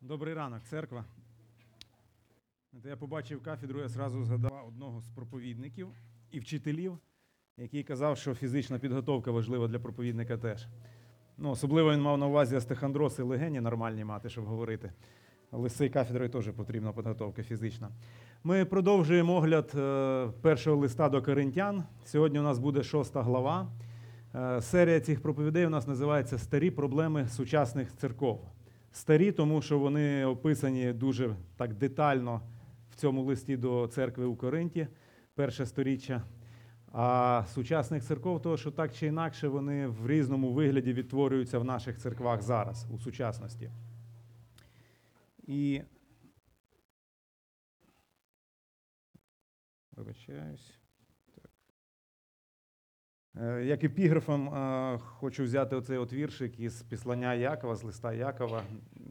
Добрий ранок, церква. Я побачив кафедру, я зразу згадав одного з проповідників і вчителів, який казав, що фізична підготовка важлива для проповідника теж. Ну, особливо він мав на увазі астехандроз і легені нормальні мати, щоб говорити. Але з цією кафедрою теж потрібна підготовка фізична. Ми продовжуємо огляд е, першого листа до Коринтян. Сьогодні у нас буде шоста глава. Е, Серія цих проповідей у нас називається Старі проблеми сучасних церков. Старі, тому що вони описані дуже так детально в цьому листі до церкви у Коринті, перше сторіччя. А сучасних церков, того, що так чи інакше вони в різному вигляді відтворюються в наших церквах зараз, у сучасності. І вибачаюсь. Е, Як епіграфом е, хочу взяти оцей от віршик із післання Якова, з листа Якова,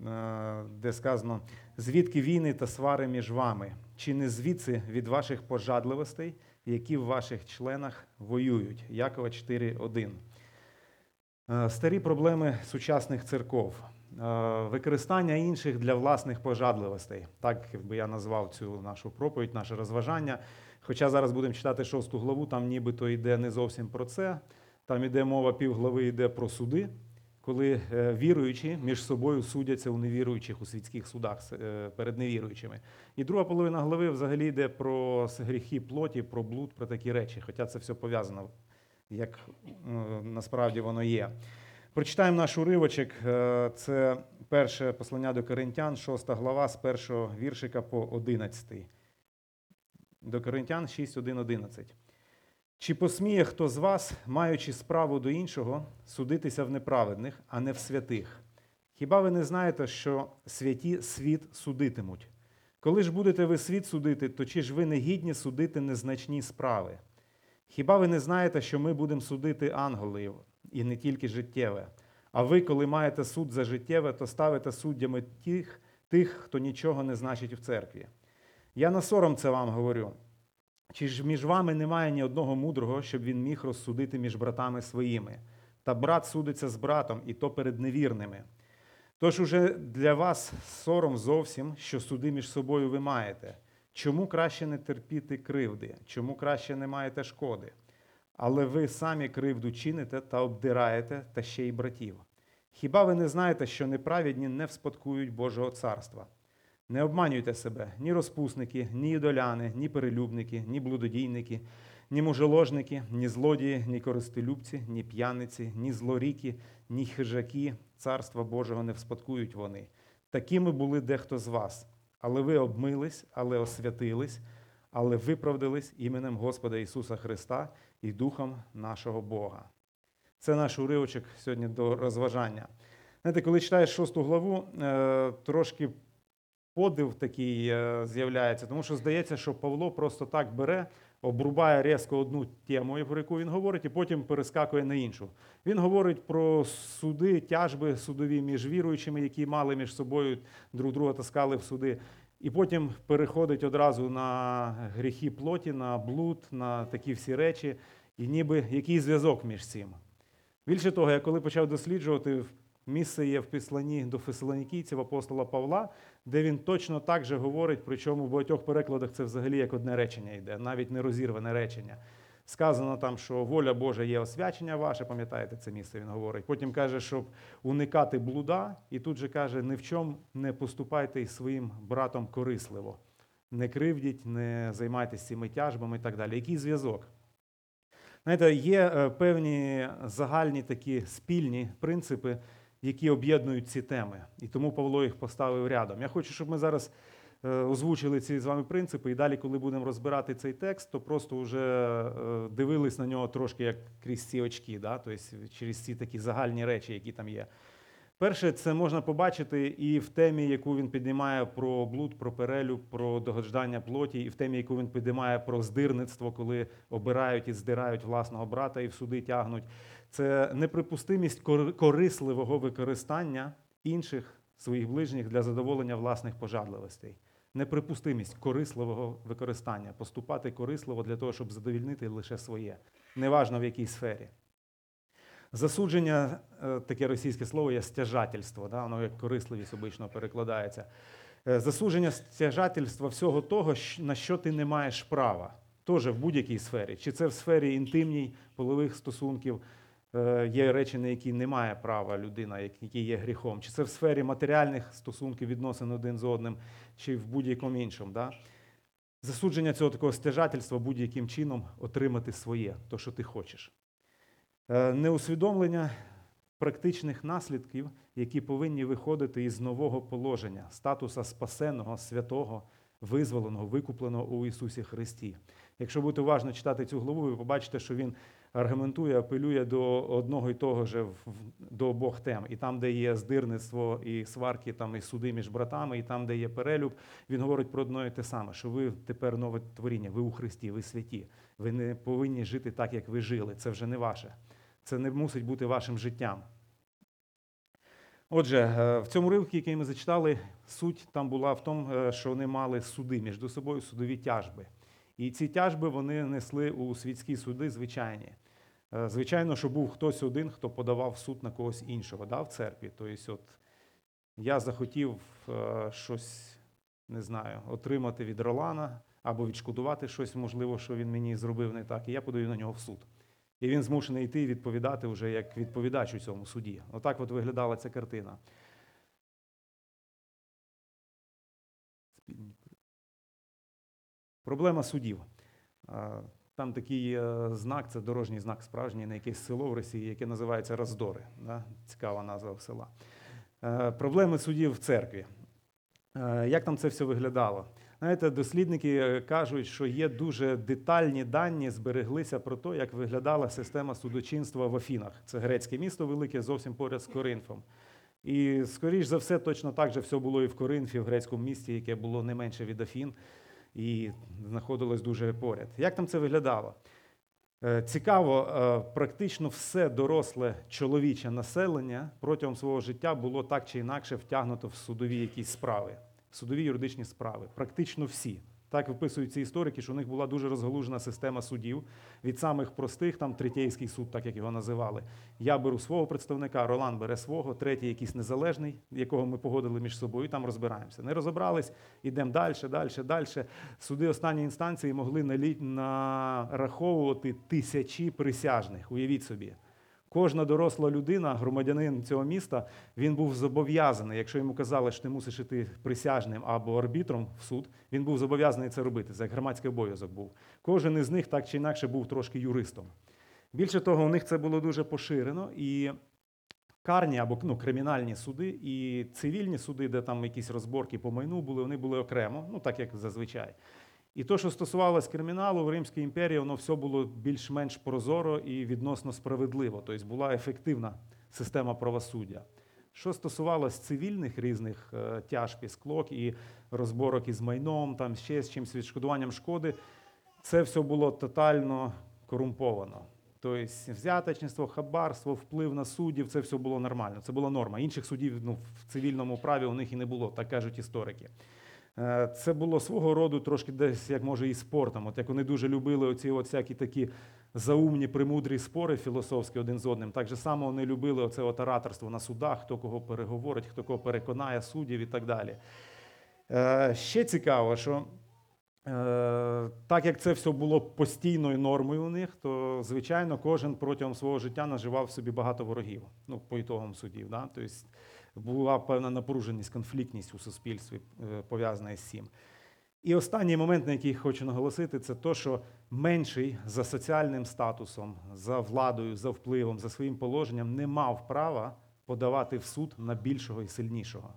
е, де сказано: звідки війни та свари між вами? Чи не звідси від ваших пожадливостей, які в ваших членах воюють? Якова 4.1. Е, Старі проблеми сучасних церков. Використання інших для власних пожадливостей. Так би я назвав цю нашу проповідь, наше розважання. Хоча зараз будемо читати шосту главу, там нібито йде не зовсім про це. Там йде мова півглави йде про суди, коли е, віруючі між собою судяться у невіруючих у світських судах е, перед невіруючими. І друга половина глави взагалі йде про гріхи плоті, про блуд, про такі речі. Хоча це все пов'язано, як насправді воно є. Прочитаємо наш уривочок. Е, Це перше послання до Коринтян, 6 глава, з першого віршика по 11. До Коринтян 6, 1, 11. Чи посміє хто з вас, маючи справу до іншого, судитися в неправедних, а не в святих? Хіба ви не знаєте, що святі світ судитимуть? Коли ж будете ви світ судити, то чи ж ви не гідні судити незначні справи? Хіба ви не знаєте, що ми будемо судити ангелів і не тільки життєве? А ви, коли маєте суд за життєве, то ставите суддями тих, тих, хто нічого не значить в церкві. Я на сором це вам говорю. Чи ж між вами немає ні одного мудрого, щоб він міг розсудити між братами своїми? Та брат судиться з братом, і то перед невірними. Тож уже для вас сором зовсім, що суди між собою ви маєте. Чому краще не терпіти кривди? Чому краще не маєте шкоди? Але ви самі кривду чините та обдираєте, та ще й братів. Хіба ви не знаєте, що неправедні не вспадкують Божого царства? Не обманюйте себе ні розпусники, ні ідоляни, ні перелюбники, ні блудодійники, ні мужеложники, ні злодії, ні користолюбці, ні п'яниці, ні злоріки, ні хижаки. Царства Божого не вспадкують вони. Такими були дехто з вас. Але ви обмились, але освятились, але виправдались іменем Господа Ісуса Христа і Духом нашого Бога. Це наш уривочок сьогодні до розважання. Знаєте, коли читаєш шосту главу, е, трошки подив такий е, з'являється, тому що здається, що Павло просто так бере, обрубає різко одну тему, про яку він говорить, і потім перескакує на іншу. Він говорить про суди, тяжби судові між віруючими, які мали між собою друг друга таскали в суди. І потім переходить одразу на гріхи плоті, на блуд, на такі всі речі, і ніби який зв'язок між цим. Більше того, я коли почав досліджувати, місце є в післанні до фесалонікійців апостола Павла, де він точно так же говорить, причому в багатьох перекладах це взагалі як одне речення йде, навіть не розірване речення. Сказано там, що воля Божа є освячення ваше, пам'ятаєте це місце, він говорить. Потім каже, щоб уникати блуда, і тут же каже, ні в чому не поступайте із своїм братом корисливо. Не кривдіть, не займайтеся цими тяжбами і так далі. Який зв'язок? Знаєте, є е, певні загальні такі спільні принципи, які об'єднують ці теми. І тому Павло їх поставив рядом. Я хочу, щоб ми зараз е, озвучили ці з вами принципи, і далі, коли будемо розбирати цей текст, то просто вже е, дивились на нього трошки як крізь ці очки, да? тобто через ці такі загальні речі, які там є. Перше, це можна побачити і в темі, яку він піднімає про блуд, про перелюб, про догоджання плоті, і в темі, яку він піднімає про здирництво, коли обирають і здирають власного брата і в суди тягнуть. Це неприпустимість корисливого використання інших своїх ближніх для задоволення власних пожадливостей. Неприпустимість корисливого використання, поступати корисливо для того, щоб задовільнити лише своє, неважно в якій сфері. Засудження, е, таке російське слово є стяжательство, да? воно як корисливість обично перекладається. Е, Засудження стяжательства всього того, на що ти не маєш права, теж в будь-якій сфері. Чи це в сфері інтимній, полових стосунків, є речі, на які не має права людина, які є гріхом, чи це в сфері матеріальних стосунків відносин один з одним, чи в будь-якому іншому. Да? Засудження цього такого стяжательства будь-яким чином отримати своє, то, що ти хочеш. Е, Неусвідомлення практичних наслідків, які повинні виходити із нового положення, статуса спасеного, святого, визволеного, викупленого у Ісусі Христі. Якщо будете уважно читати цю главу, ви побачите, що він аргументує, апелює до одного і того ж до обох тем. І там, де є здирництво і сварки, там і суди між братами, і там, де є перелюб, він говорить про одно і те саме, що ви тепер нове творіння, ви у Христі, ви святі. Ви не повинні жити так, як ви жили. Це вже не ваше. Це не мусить бути вашим життям. Отже, е, в цьому ривку, який ми зачитали, суть там була в тому, е, що вони мали суди між собою, судові тяжби. І ці тяжби вони несли у світські суди звичайні. Е, Звичайно, що був хтось один, хто подавав суд на когось іншого да, в церкві. Тобто, от я захотів е, щось, не знаю, отримати від Ролана або відшкодувати щось, можливо, що він мені зробив не так, і я подаю на нього в суд. І він змушений йти і відповідати вже як відповідач у цьому суді. Отак от виглядала ця картина. Проблема судів. Там такий е, знак, це дорожній знак справжній на якесь село в Росії, яке називається Роздори. Цікава назва села. Е, Проблеми судів в церкві. Е, Як там це все виглядало? Знаєте, дослідники кажуть, що є дуже детальні дані, збереглися про те, як виглядала система судочинства в Афінах. Це грецьке місто велике, зовсім поряд з Коринфом. І, скоріш за все, точно так же все було і в Коринфі, в грецькому місті, яке було не менше від Афін, і знаходилось дуже поряд. Як там це виглядало? Е, Цікаво, е, практично все доросле чоловіче населення протягом свого життя було так чи інакше втягнуто в судові якісь справи, в судові юридичні справи. Практично всі. Так виписують ці історики, що у них була дуже розгалужена система судів від самих простих, там третєйський суд, так як його називали. Я беру свого представника, Ролан бере свого, третій якийсь незалежний, якого ми погодили між собою, там розбираємося. Не розібрались, йдемо далі, далі, далі. Суди останньої інстанції могли нараховувати тисячі присяжних. Уявіть собі. Кожна доросла людина, громадянин цього міста, він був зобов'язаний, якщо йому казали, що ти мусиш іти присяжним або арбітром в суд, він був зобов'язаний це робити. Це як громадський обов'язок був. Кожен із них так чи інакше був трошки юристом. Більше того, у них це було дуже поширено, і карні або ну, кримінальні суди і цивільні суди, де там якісь розборки по майну були, вони були окремо, ну так як зазвичай. І то, що стосувалось криміналу в Римській імперії, воно все було більш-менш прозоро і відносно справедливо. Тобто була ефективна система правосуддя. Що стосувалось цивільних різних е, тяжб і склок і розборок із майном, там ще з чимось відшкодуванням шкоди, це все було тотально корумповано. Тобто взяточництво, хабарство, вплив на суддів, це все було нормально. Це була норма. Інших судів ну, в цивільному праві у них і не було, так кажуть історики. Е, Це було свого роду трошки десь, як може, і спортом. От як вони дуже любили оці от всякі такі заумні, премудрі спори філософські один з одним, так же само вони любили оце от ораторство на судах, хто кого переговорить, хто кого переконає суддів і так далі. Е, Ще цікаво, що Е, Так як це все було постійною нормою у них, то звичайно кожен протягом свого життя наживав собі багато ворогів. Ну, по ітогам судів. Да? Тобто була певна напруженість, конфліктність у суспільстві е, пов'язана з цим. І останній момент, на який хочу наголосити, це те, що менший за соціальним статусом, за владою, за впливом, за своїм положенням не мав права подавати в суд на більшого і сильнішого.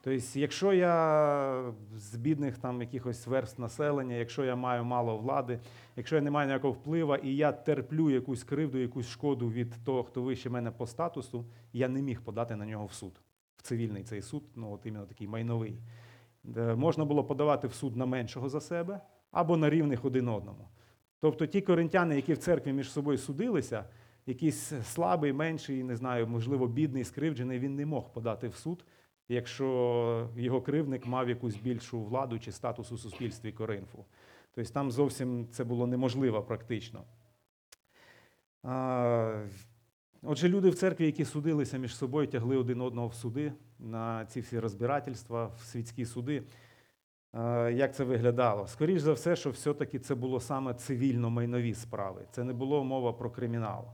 Тобто, якщо я з бідних там якихось верств населення, якщо я маю мало влади, якщо я не маю ніякого впливу і я терплю якусь кривду, якусь шкоду від того, хто вище мене по статусу, я не міг подати на нього в суд. В цивільний цей суд, ну от іменно такий майновий. Можна було подавати в суд на меншого за себе або на рівних один одному. Тобто ті коринтяни, які в церкві між собою судилися, якийсь слабий, менший, не знаю, можливо, бідний, скривджений, він не мог подати в суд, якщо його кривник мав якусь більшу владу чи статус у суспільстві Коринфу. Тобто там зовсім це було неможливо практично. Отже, люди в церкві, які судилися між собою, тягли один одного в суди на ці всі розбирательства, в світські суди. Як це виглядало? Скоріше за все, що все-таки це було саме цивільно-майнові справи. Це не було мова про кримінал.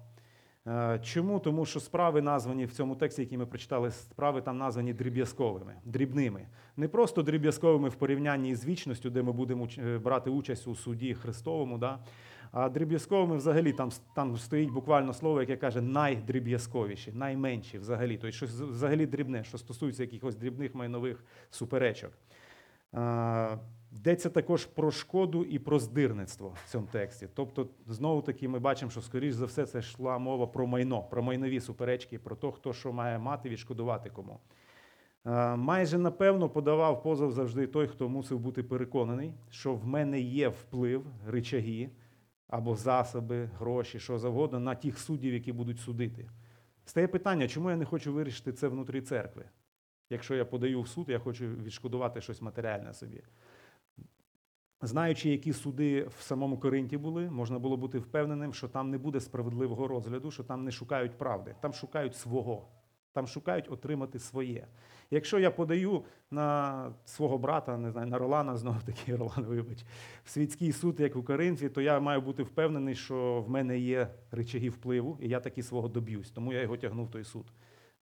Е, Чому? Тому що справи названі в цьому тексті, який ми прочитали, справи там названі дріб'язковими, дрібними. Не просто дріб'язковими в порівнянні з вічністю, де ми будемо е, брати участь у суді Христовому, да? а дріб'язковими взагалі там, там стоїть буквально слово, яке каже найдріб'язковіші, найменші взагалі. Тобто щось взагалі дрібне, що стосується якихось дрібних майнових суперечок. Йдеться також про шкоду і про здирництво в цьому тексті. Тобто, знову таки, ми бачимо, що, скоріш за все, це йшла мова про майно, про майнові суперечки, про те, хто що має мати, відшкодувати кому. Е, Майже напевно подавав позов завжди той, хто мусив бути переконаний, що в мене є вплив, ричаги або засоби, гроші, що завгодно на тих суддів, які будуть судити. Стає питання, чому я не хочу вирішити це внутрі церкви? Якщо я подаю в суд, я хочу відшкодувати щось матеріальне собі. Знаючи, які суди в самому Коринті були, можна було бути впевненим, що там не буде справедливого розгляду, що там не шукають правди, там шукають свого, там шукають отримати своє. Якщо я подаю на свого брата, не знаю, на Ролана, знову таки Ролан, вибач, в світський суд, як у Коринфі, то я маю бути впевнений, що в мене є речаги впливу, і я таки свого доб'юсь. Тому я його тягнув в той суд,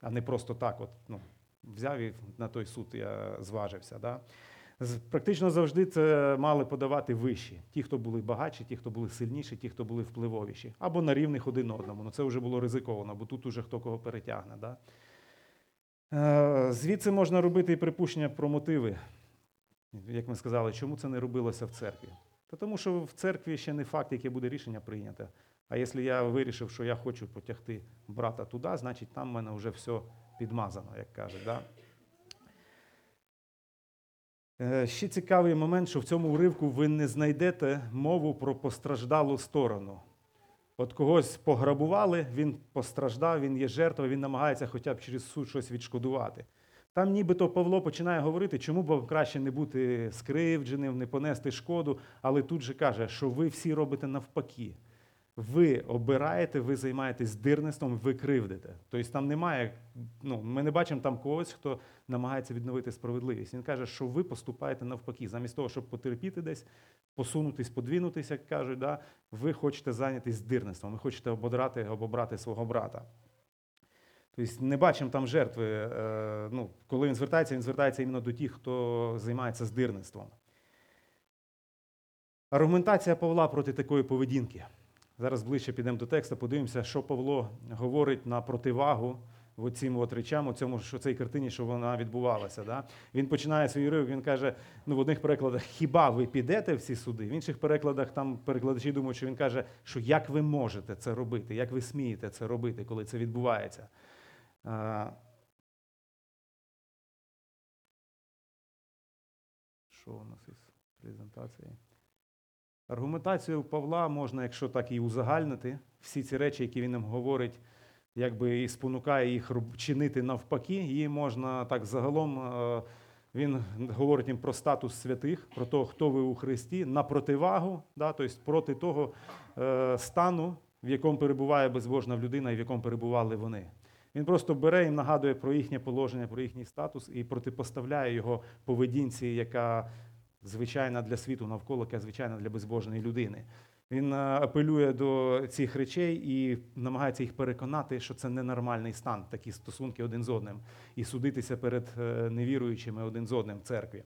а не просто так, от, ну, взяв і на той суд я зважився. Да? Практично завжди це мали подавати вищі. Ті, хто були багатші, ті, хто були сильніші, ті, хто були впливовіші. Або на рівних один одному. Ну це вже було ризиковано, бо тут уже хто кого перетягне. Да? Е, Звідси можна робити і припущення про мотиви. Як ми сказали, чому це не робилося в церкві? Та тому що в церкві ще не факт, яке буде рішення прийнято. А якщо я вирішив, що я хочу потягти брата туди, значить там в мене вже все підмазано, як кажуть. Е, Ще цікавий момент, що в цьому уривку ви не знайдете мову про постраждалу сторону. От когось пограбували, він постраждав, він є жертвою, він намагається хоча б через суд щось відшкодувати. Там нібито Павло починає говорити, чому б краще не бути скривдженим, не понести шкоду, але тут же каже, що ви всі робите навпаки. Ви обираєте, ви займаєтесь дирництвом, ви кривдите. Тобто там немає, ну, ми не бачимо там когось, хто намагається відновити справедливість. Він каже, що ви поступаєте навпаки. Замість того, щоб потерпіти десь, посунутись, подвинутись, як кажуть, да, ви хочете зайнятися дирництвом, ви хочете ободрати, обобрати свого брата. Тобто не бачимо там жертви. Е, ну, коли він звертається, він звертається іменно до тих, хто займається здирництвом. Аргументація Павла проти такої поведінки. Зараз ближче підемо до тексту, подивимося, що Павло говорить на противагу цим от речам, у цьому, що цій картині, що вона відбувалася. Да? Він починає свій уривок, він каже: ну, в одних перекладах, хіба ви підете в ці суди? В інших перекладах там перекладачі думають, що він каже, що як ви можете це робити, як ви смієте це робити, коли це відбувається. Що у нас із презентацією? Аргументацію Павла можна, якщо так і узагальнити, всі ці речі, які він нам говорить, якби і спонукає їх чинити навпаки, її можна так загалом. е, Він говорить їм про статус святих, про те, хто ви у Христі, на противагу, да, тобто проти того е, стану, в якому перебуває безбожна людина і в якому перебували вони. Він просто бере і нагадує про їхнє положення, про їхній статус і протипоставляє його поведінці, яка звичайна для світу навколо, яка звичайна для безбожної людини. Він е, апелює до цих речей і намагається їх переконати, що це ненормальний стан, такі стосунки один з одним, і судитися перед е, невіруючими один з одним в церкві.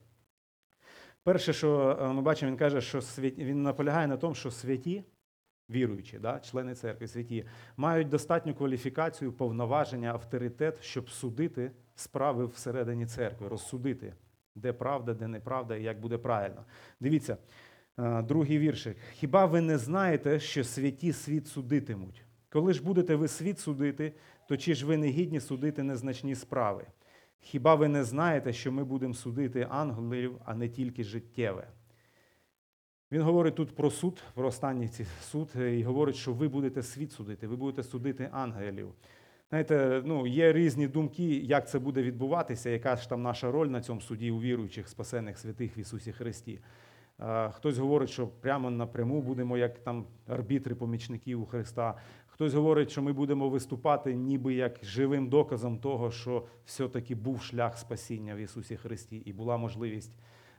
Перше, що е, ми бачимо, він каже, що свят... він наполягає на тому, що святі, віруючі, да, члени церкви, святі, мають достатню кваліфікацію, повноваження, авторитет, щоб судити справи всередині церкви, розсудити, де правда, де неправда і як буде правильно. Дивіться, е, другий віршик. Хіба ви не знаєте, що святі світ судитимуть? Коли ж будете ви світ судити, то чи ж ви не гідні судити незначні справи? Хіба ви не знаєте, що ми будемо судити ангелів, а не тільки життєве? Він говорить тут про суд, про останній суд, е, і говорить, що ви будете світ судити, ви будете судити ангелів. Знаєте, ну, є різні думки, як це буде відбуватися, яка ж там наша роль на цьому суді у віруючих, спасених святих в Ісусі Христі. Хтось говорить, що прямо напряму будемо як там арбітри помічників у Христа. Хтось говорить, що ми будемо виступати ніби як живим доказом того, що все-таки був шлях спасіння в Ісусі Христі і була можливість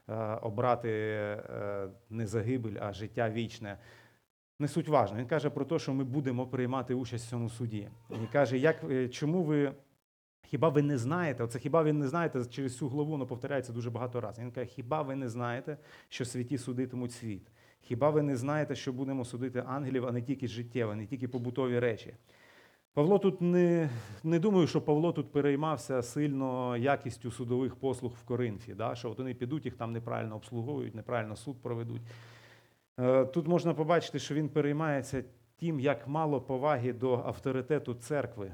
е, обрати е, не загибель, а життя вічне. Не суть важно. Він каже про те, що ми будемо приймати участь в цьому суді. Він каже, як, е, чому ви, хіба ви не знаєте, оце хіба ви не знаєте, через цю главу воно повторяється дуже багато разів. Він каже, хіба ви не знаєте, що святі судитимуть світ? Хіба ви не знаєте, що будемо судити ангелів, а не тільки життєве, не тільки побутові речі? Павло тут не не думаю, що Павло тут переймався сильно якістю судових послуг в Коринфі, да? що от вони підуть, їх там неправильно обслуговують, неправильно суд проведуть. Е, Тут можна побачити, що він переймається тим, як мало поваги до авторитету церкви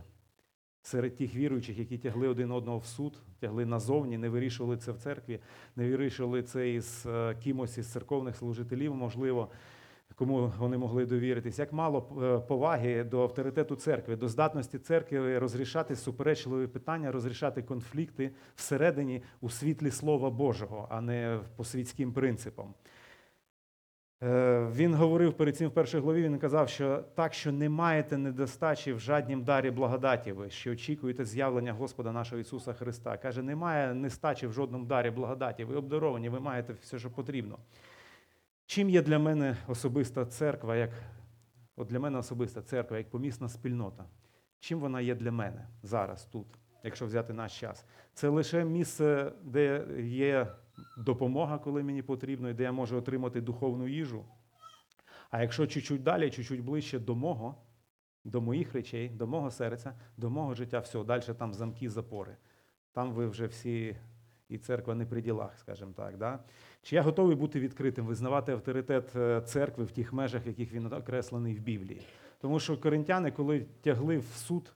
серед тих віруючих, які тягли один одного в суд, тягли назовні, не вирішували це в церкві, не вирішували це із е, кимось із церковних служителів, можливо, кому вони могли довіритись. Як мало е, поваги до авторитету церкви, до здатності церкви розрішати суперечливі питання, розрішати конфлікти всередині у світлі Слова Божого, а не по світським принципам. Е, Він говорив перед цим в першій главі, він казав, що так, що не маєте недостачі в жаднім дарі благодаті ви, що очікуєте з'явлення Господа нашого Ісуса Христа. Каже, немає нестачі в жодному дарі благодаті. Ви обдаровані, ви маєте все, що потрібно. Чим є для мене особиста церква, як от для мене особиста церква, як помісна спільнота? Чим вона є для мене зараз, тут, якщо взяти наш час? Це лише місце, де є допомога, коли мені потрібно, і де я можу отримати духовну їжу. А якщо чуть-чуть далі, чуть-чуть ближче до мого, до моїх речей, до мого серця, до мого життя, все, далі там замки, запори. Там ви вже всі, і церква не при ділах, скажімо так. Да? Чи я готовий бути відкритим, визнавати авторитет е, церкви в тих межах, яких він окреслений в Біблії? Тому що коринтяни, коли тягли в суд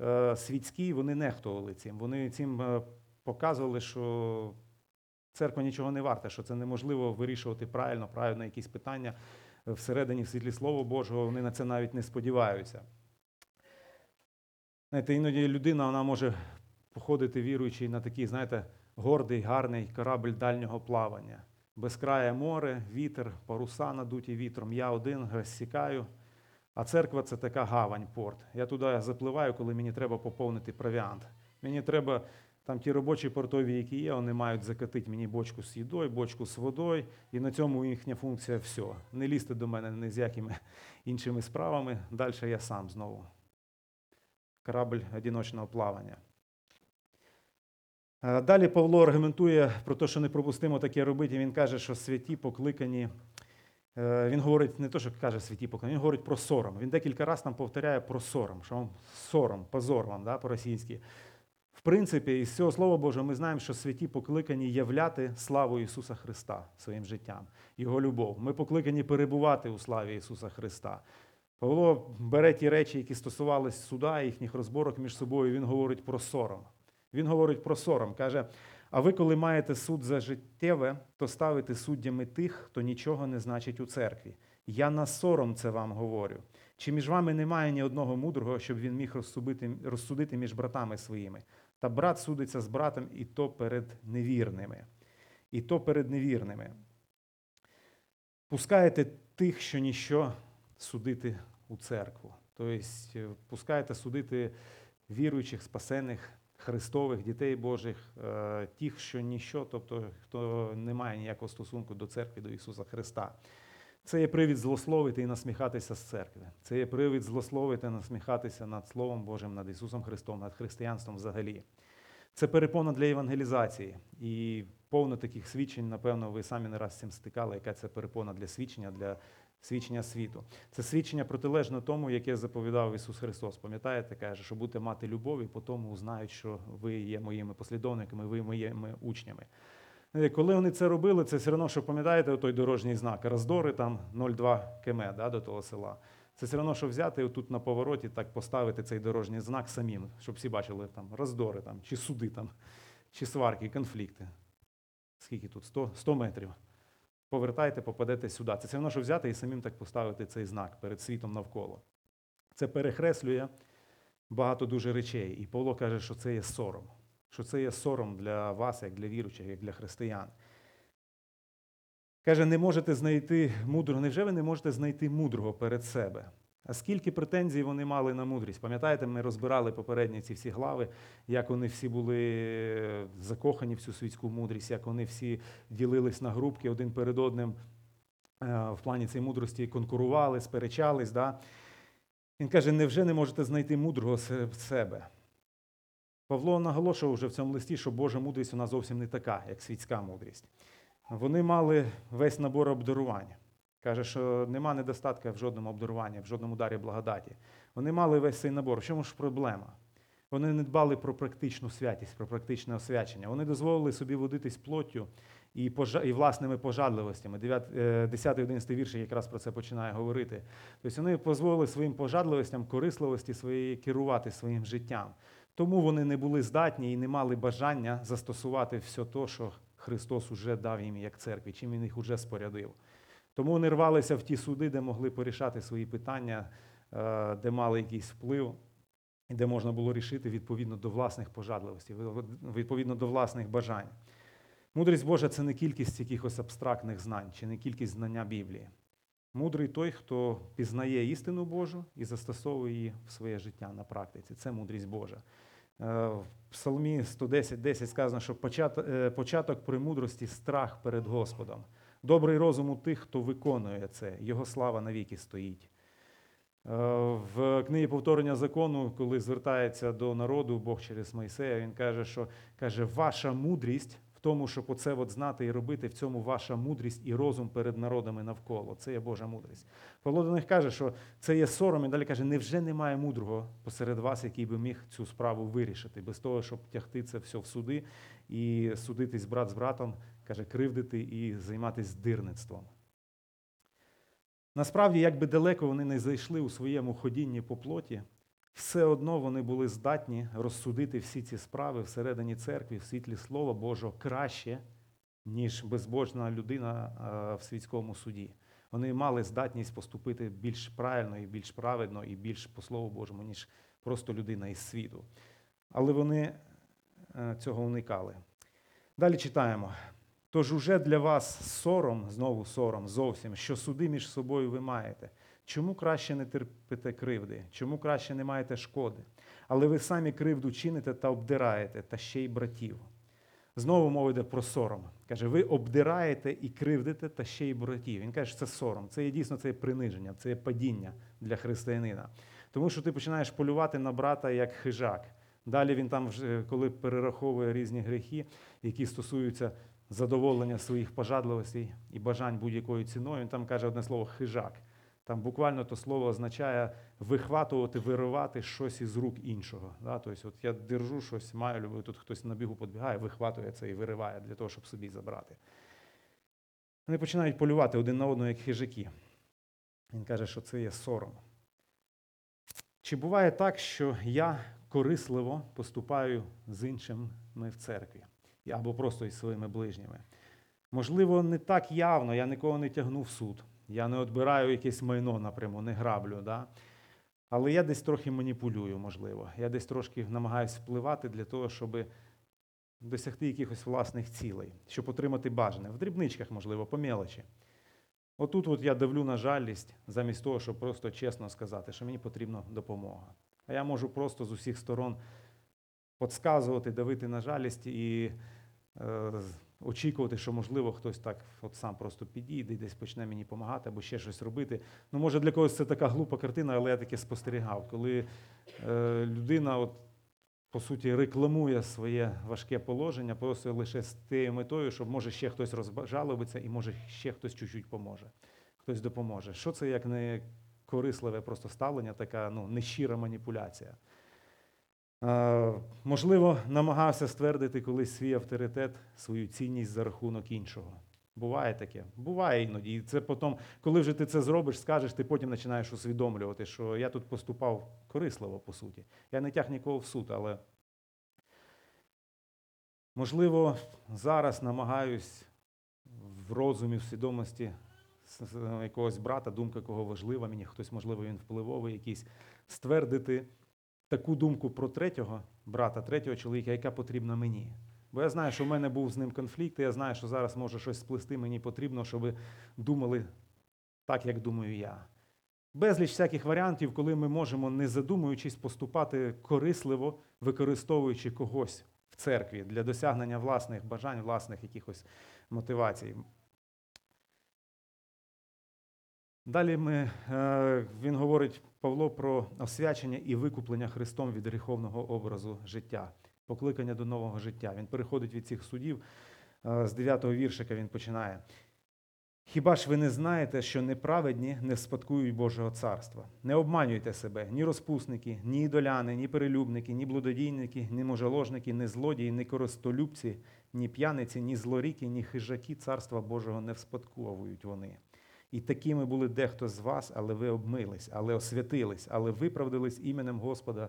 е, світський, вони нехтували цим. Вони цим е, показували, що церква нічого не варта, що це неможливо вирішувати правильно, правильно якісь питання всередині в світлі Слова Божого, вони на це навіть не сподіваються. Знаєте, іноді людина вона може походити віруючи на такий, знаєте, гордий, гарний корабль дальнього плавання. Безкрає море, вітер, паруса надуті вітром. Я один розсікаю. А церква це така гавань, порт. Я туди запливаю, коли мені треба поповнити провіант. Мені треба там ті робочі портові, які є, вони мають закатити мені бочку з їдою, бочку з водою, і на цьому їхня функція все. Не лізти до мене ні з якими іншими справами. Далі я сам знову. Корабль одиночного плавання. Е, Далі Павло аргументує про те, що непропустимо таке робити. Він каже, що святі покликані. Е, Він говорить не те, що каже святі покликані, він говорить про сором. Він декілька разів нам повторяє про сором, що вам сором, позор вам да, по-російськи. Принципі, із цього Слова Божого ми знаємо, що святі покликані являти славу Ісуса Христа своїм життям, Його любов. Ми покликані перебувати у славі Ісуса Христа. Павло бере ті речі, які стосувалися суда, їхніх розборок між собою, він говорить про сором. Він говорить про сором. Каже: а ви, коли маєте суд за життєве, то ставите суддями тих, хто нічого не значить у церкві. Я на сором це вам говорю. Чи між вами немає ні одного мудрого, щоб він міг розсудити між братами своїми? Та брат судиться з братом, і то перед невірними. І то перед невірними. Пускаєте тих, що ніщо судити у церкву. Тобто пускаєте судити віруючих, спасених, Христових, дітей Божих, е, тих, що ніщо, тобто хто не має ніякого стосунку до церкви, до Ісуса Христа. Це є привід злословити і насміхатися з церкви. Це є привід злословити і насміхатися над Словом Божим, над Ісусом Христом, над християнством взагалі. Це перепона для евангелізації. І повно таких свідчень, напевно, ви самі не раз з цим стикали, яка це перепона для свідчення, для свідчення світу. Це свідчення протилежно тому, яке заповідав Ісус Христос. Пам'ятаєте, каже, що будете мати любов, і по тому узнають, що ви є моїми послідовниками, ви моїми учнями. Е, Коли вони це робили, це все одно, що пам'ятаєте той дорожній знак роздори там 0,2 км да, до того села. Це все одно, що взяти тут на повороті так поставити цей дорожній знак самим, щоб всі бачили там роздори, там, чи суди, там, чи сварки, конфлікти. Скільки тут? 100, 100 метрів. Повертайте, попадете сюди. Це все одно, що взяти і самим так поставити цей знак перед світом навколо. Це перехреслює багато дуже речей. І Павло каже, що це є сором. Що це є сором для вас, як для віруючих, як для християн. Каже, не можете знайти мудрого. Невже ви не можете знайти мудрого перед себе? А скільки претензій вони мали на мудрість? Пам'ятаєте, ми розбирали попередні ці всі глави, як вони всі були закохані в цю світську мудрість, як вони всі ділились на групки один перед одним е, в плані цієї мудрості конкурували, сперечались. Да? Він каже: невже не можете знайти мудрого себе? Павло наголошував вже в цьому листі, що Божа мудрість вона зовсім не така, як світська мудрість. Вони мали весь набор обдарувань. Каже, що нема недостатка в жодному обдаруванні, в жодному дарі благодаті. Вони мали весь цей набор. В чому ж проблема? Вони не дбали про практичну святість, про практичне освячення. Вони дозволили собі водитись плоттю і, пожа... і власними пожадливостями. 10-11 вірш якраз про це починає говорити. Тобто вони дозволили своїм пожадливостям, корисливості своєї керувати своїм життям. Тому вони не були здатні і не мали бажання застосувати все те, що Христос уже дав їм як церкві, чим Він їх уже спорядив. Тому вони рвалися в ті суди, де могли порішати свої питання, е, де мали якийсь вплив, і де можна було рішити відповідно до власних пожадливостей, відповідно до власних бажань. Мудрість Божа це не кількість якихось абстрактних знань чи не кількість знання Біблії. Мудрий той, хто пізнає істину Божу і застосовує її в своє життя на практиці. Це мудрість Божа. Е, В Псалмі 110.10 сказано, що початок, е, премудрості страх перед Господом. Добрий розум у тих, хто виконує це, його слава навіки стоїть. Е, В книгі повторення закону, коли звертається до народу Бог через Мойсея, він каже, що каже, ваша мудрість тому, щоб оце от знати і робити, в цьому ваша мудрість і розум перед народами навколо. Це є Божа мудрість. Павло до них каже, що це є сором, і далі каже, невже немає мудрого посеред вас, який би міг цю справу вирішити, без того, щоб тягти це все в суди і судитись брат з братом, каже, кривдити і займатися дирництвом. Насправді, як би далеко вони не зайшли у своєму ходінні по плоті, все одно вони були здатні розсудити всі ці справи всередині церкви, в світлі Слова Божого краще, ніж безбожна людина е, в світському суді. Вони мали здатність поступити більш правильно і більш праведно, і більш по Слову Божому, ніж просто людина із світу. Але вони е, цього уникали. Далі читаємо. Тож уже для вас сором, знову сором, зовсім, що суди між собою ви маєте. Чому краще не терпите кривди? Чому краще не маєте шкоди? Але ви самі кривду чините та обдираєте, та ще й братів. Знову мова йде про сором. Каже, ви обдираєте і кривдите, та ще й братів. Він каже, що це сором. Це є дійсно це є приниження, це є падіння для християнина. Тому що ти починаєш полювати на брата як хижак. Далі він там, коли перераховує різні гріхи, які стосуються задоволення своїх пожадливостей і бажань будь-якою ціною, він там каже одне слово хижак. Там буквально то слово означає вихватувати, виривати щось із рук іншого. Да? Тобто, от я держу щось, маю люблю, тут хтось на бігу підбігає, вихватує це і вириває для того, щоб собі забрати. Вони починають полювати один на одного, як хижаки. Він каже, що це є сором. Чи буває так, що я корисливо поступаю з іншими в церкві або просто із своїми ближніми? Можливо, не так явно, я нікого не тягну в суд. Я не відбираю якесь майно напряму, не граблю. Да? Але я десь трохи маніпулюю, можливо. Я десь трошки намагаюся впливати для того, щоб досягти якихось власних цілей, щоб отримати бажане. В дрібничках, можливо, по мелочі. Отут от я давлю на жалість, замість того, щоб просто чесно сказати, що мені потрібна допомога. А я можу просто з усіх сторон подсказувати, давити на жалість і е, очікувати, що, можливо, хтось так от сам просто підійде і десь почне мені допомагати або ще щось робити. Ну, може, для когось це така глупа картина, але я таке спостерігав, коли е, людина, от, по суті, рекламує своє важке положення, просто лише з тією метою, щоб може ще хтось розжалобиться і може ще хтось чуть-чуть поможе, хтось допоможе. Що це як не корисливе просто ставлення, така ну, нещира маніпуляція? Можливо, намагався ствердити колись свій авторитет, свою цінність за рахунок іншого. Буває таке, буває іноді. І це потім, коли вже ти це зробиш, скажеш, ти потім починаєш усвідомлювати, що я тут поступав корисливо, по суті. Я не тяг нікого в суд, але можливо, зараз намагаюсь в розумі, в свідомості якогось брата, думка кого важлива, мені хтось, можливо, він впливовий, якийсь ствердити таку думку про третього брата, третього чоловіка, яка потрібна мені. Бо я знаю, що в мене був з ним конфлікт, і я знаю, що зараз може щось сплести, мені потрібно, щоб думали так, як думаю я. безліч всяких варіантів, коли ми можемо, не задумуючись, поступати корисливо, використовуючи когось в церкві для досягнення власних бажань, власних якихось мотивацій. Далі ми, е, він говорить Павло про освячення і викуплення Христом від гріховного образу життя, покликання до нового життя. Він переходить від цих судів. Е, З 9-го віршика він починає. Хіба ж ви не знаєте, що неправедні не спадкують Божого царства? Не обманюйте себе, ні розпусники, ні ідоляни, ні перелюбники, ні блудодійники, ні мужеложники, ні злодії, ні користолюбці, ні п'яниці, ні злоріки, ні хижаки царства Божого не вспадковують вони. І такими були дехто з вас, але ви обмились, але освятились, але виправдались іменем Господа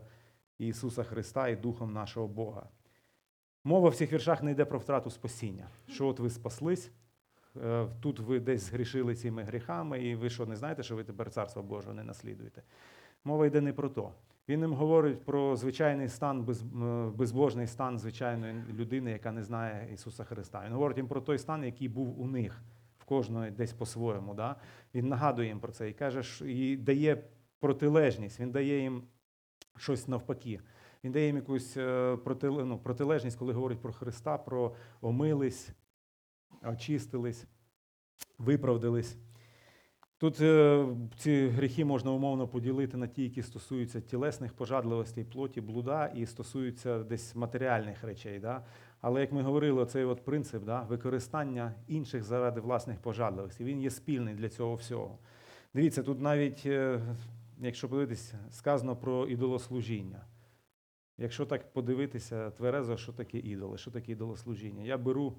Ісуса Христа і Духом нашого Бога. Мова в цих віршах не йде про втрату спасіння. Що от ви спаслись, е, тут ви десь згрішили цими гріхами, і ви що не знаєте, що ви тепер Царство Божого не наслідуєте. Мова йде не про то. Він їм говорить про звичайний стан, безбожний стан звичайної людини, яка не знає Ісуса Христа. Він говорить їм про той стан, який був у них, в кожної десь по-своєму. Да? Він нагадує їм про це і каже, і дає протилежність, він дає їм щось навпаки. Він дає їм якусь е, ну, протилежність, коли говорить про Христа, про омились, очистились, виправдались. Тут е, ці гріхи можна умовно поділити на ті, які стосуються тілесних пожадливостей, плоті, блуда, і стосуються десь матеріальних речей. Да? Але як ми говорили, цей от принцип да, використання інших заради власних пожадливостей, він є спільний для цього всього. Дивіться, тут навіть, е, якщо подивитися, сказано про ідолослужіння. Якщо так подивитися тверезо, що таке ідоли, що таке ідолослужіння? Я беру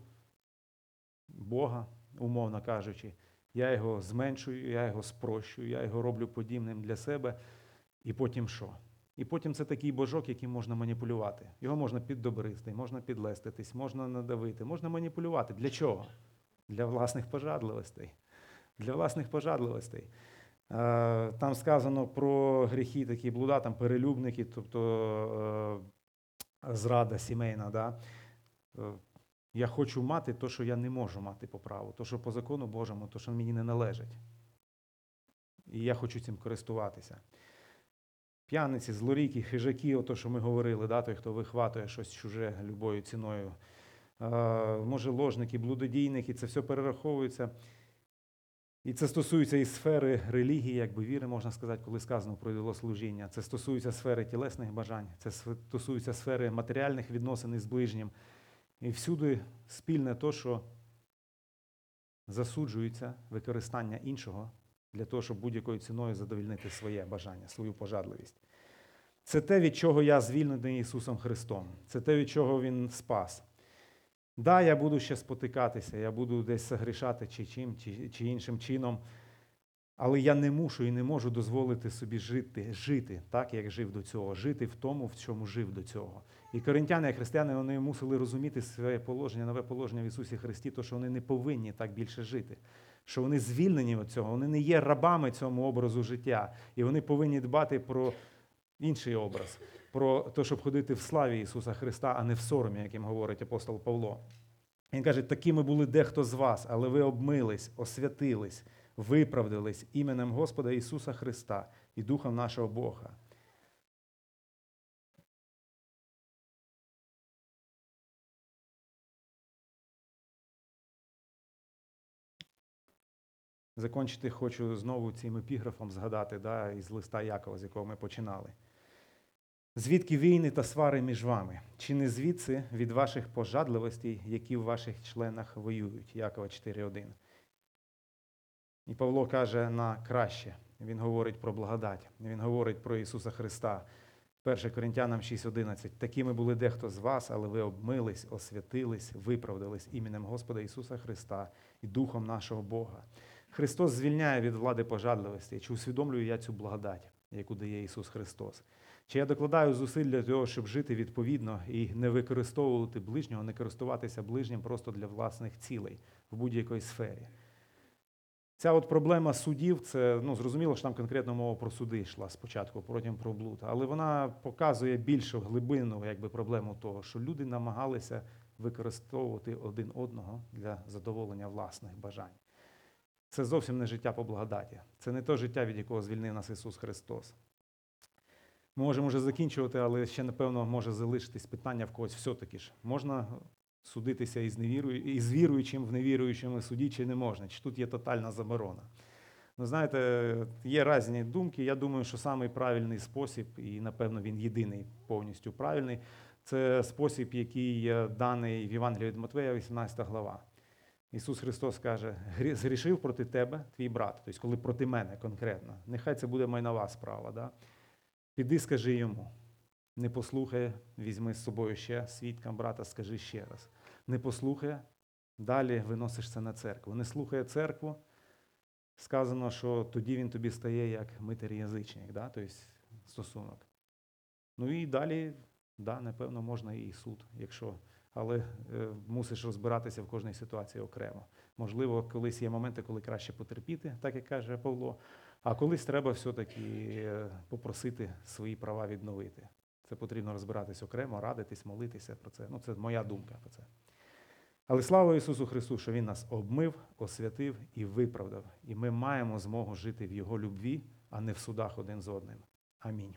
Бога, умовно кажучи, я його зменшую, я його спрощую, я його роблю подібним для себе. І потім що? І потім це такий божок, яким можна маніпулювати. Його можна піддобрити, можна підлеститись, можна надавити, можна маніпулювати. Для чого? Для власних пожадливостей. Для власних пожадливостей. Е, Там сказано про гріхи, такі блуда, там перелюбники, тобто е, зрада сімейна. Да? Е, Я хочу мати те, що я не можу мати по праву, то, що по закону Божому, то, що мені не належить. І я хочу цим користуватися. П'яниці, злоріки, хижаки, ото, що ми говорили, да, той, хто вихватує щось чуже любою ціною. Е, може, ложники, блудодійники, це все перераховується. І це стосується і сфери релігії, якби віри, можна сказати, коли сказано про ідолослужіння. Це стосується сфери тілесних бажань, це стосується сфери матеріальних відносин із ближнім. І всюди спільне то, що засуджується використання іншого для того, щоб будь-якою ціною задовільнити своє бажання, свою пожадливість. Це те, від чого я звільнений Ісусом Христом. Це те, від чого Він спас. Да, я буду ще спотикатися, я буду десь грішати чи чим, чи, чи іншим чином. Але я не мушу і не можу дозволити собі жити, жити так, як жив до цього, жити в тому, в чому жив до цього. І коринтяни, як християни, вони мусили розуміти своє положення, нове положення в Ісусі Христі, то що вони не повинні так більше жити. Що вони звільнені від цього, вони не є рабами цьому образу життя, і вони повинні дбати про інший образ, про те, щоб ходити в славі Ісуса Христа, а не в соромі, яким говорить апостол Павло. Він каже, такими були дехто з вас, але ви обмились, освятились, виправдались іменем Господа Ісуса Христа і Духом нашого Бога. Закончити хочу знову цим епіграфом згадати да, із листа Якова, з якого ми починали. Звідки війни та свари між вами? Чи не звідси від ваших пожадливостей, які в ваших членах воюють? Якова 4.1. І Павло каже на краще. Він говорить про благодать, він говорить про Ісуса Христа. 1 Коринтянам 6.11. Такими були дехто з вас, але ви обмились, освятились, виправдались іменем Господа Ісуса Христа і Духом нашого Бога. Христос звільняє від влади пожадливості. Чи усвідомлюю я цю благодать, яку дає Ісус Христос? Чи я докладаю зусиль для того, щоб жити відповідно і не використовувати ближнього, не користуватися ближнім просто для власних цілей в будь-якій сфері? Ця от проблема судів, це ну зрозуміло, що там конкретно мова про суди йшла спочатку, потім про блуд, але вона показує більшу глибину якби, проблему того, що люди намагалися використовувати один одного для задоволення власних бажань. це зовсім не життя по благодаті. Це не те життя, від якого звільнив нас Ісус Христос. Ми можемо вже закінчувати, але ще, напевно, може залишитись питання в когось все-таки ж. Можна судитися із, невірую, із віруючим в невіруючому суді, чи не можна, чи тут є тотальна заборона. Ну, знаєте, є різні думки. Я думаю, що самий правильний спосіб, і напевно він єдиний повністю правильний, це спосіб, який даний в Євангелії від Матвея, 18 глава. Ісус Христос каже: «Грі- згрішив проти тебе твій брат, тобто коли проти мене конкретно. Нехай це буде майнова справа. Да? Піди, скажи йому. Не послухає, візьми з собою ще свідкам брата, скажи ще раз. Не послухає, далі виносиш це на церкву. Не слухає церкву, сказано, що тоді він тобі стає як митер язичник, да? тобто стосунок. Ну і далі, да, напевно, можна і суд, якщо, але е, мусиш розбиратися в кожній ситуації окремо. Можливо, колись є моменти, коли краще потерпіти, так як каже Павло, а колись треба все-таки е, попросити свої права відновити. Це потрібно розбиратись окремо, радитись, молитися про це. Ну, це моя думка про це. Але слава Ісусу Христу, що Він нас обмив, освятив і виправдав. І ми маємо змогу жити в Його любві, а не в судах один з одним. Амінь.